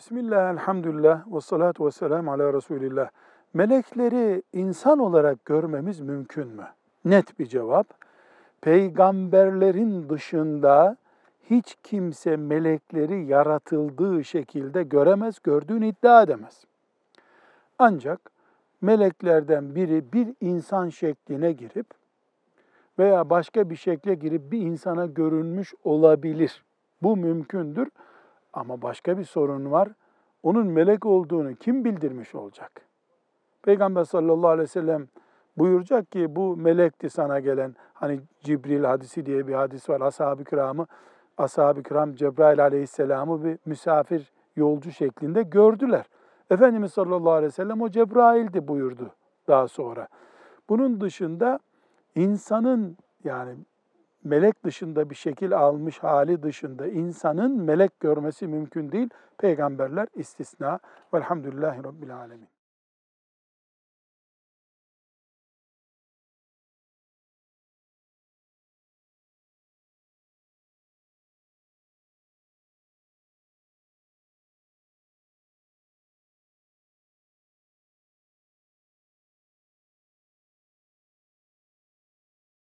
Bismillah, elhamdülillah, ve salatu ve selamu ala Resulillah. Melekleri insan olarak görmemiz mümkün mü? Net bir cevap. Peygamberlerin dışında hiç kimse melekleri yaratıldığı şekilde göremez, gördüğünü iddia edemez. Ancak meleklerden biri bir insan şekline girip veya başka bir şekle girip bir insana görünmüş olabilir. Bu mümkündür. Ama başka bir sorun var. Onun melek olduğunu kim bildirmiş olacak? Peygamber sallallahu aleyhi ve sellem buyuracak ki bu melekti sana gelen hani Cibril hadisi diye bir hadis var. Ashab-ı kiramı, ashab-ı kiram Cebrail aleyhisselamı bir misafir yolcu şeklinde gördüler. Efendimiz sallallahu aleyhi ve sellem o Cebrail'di buyurdu daha sonra. Bunun dışında insanın yani melek dışında bir şekil almış hali dışında insanın melek görmesi mümkün değil. Peygamberler istisna. Velhamdülillahi Rabbil Alemin.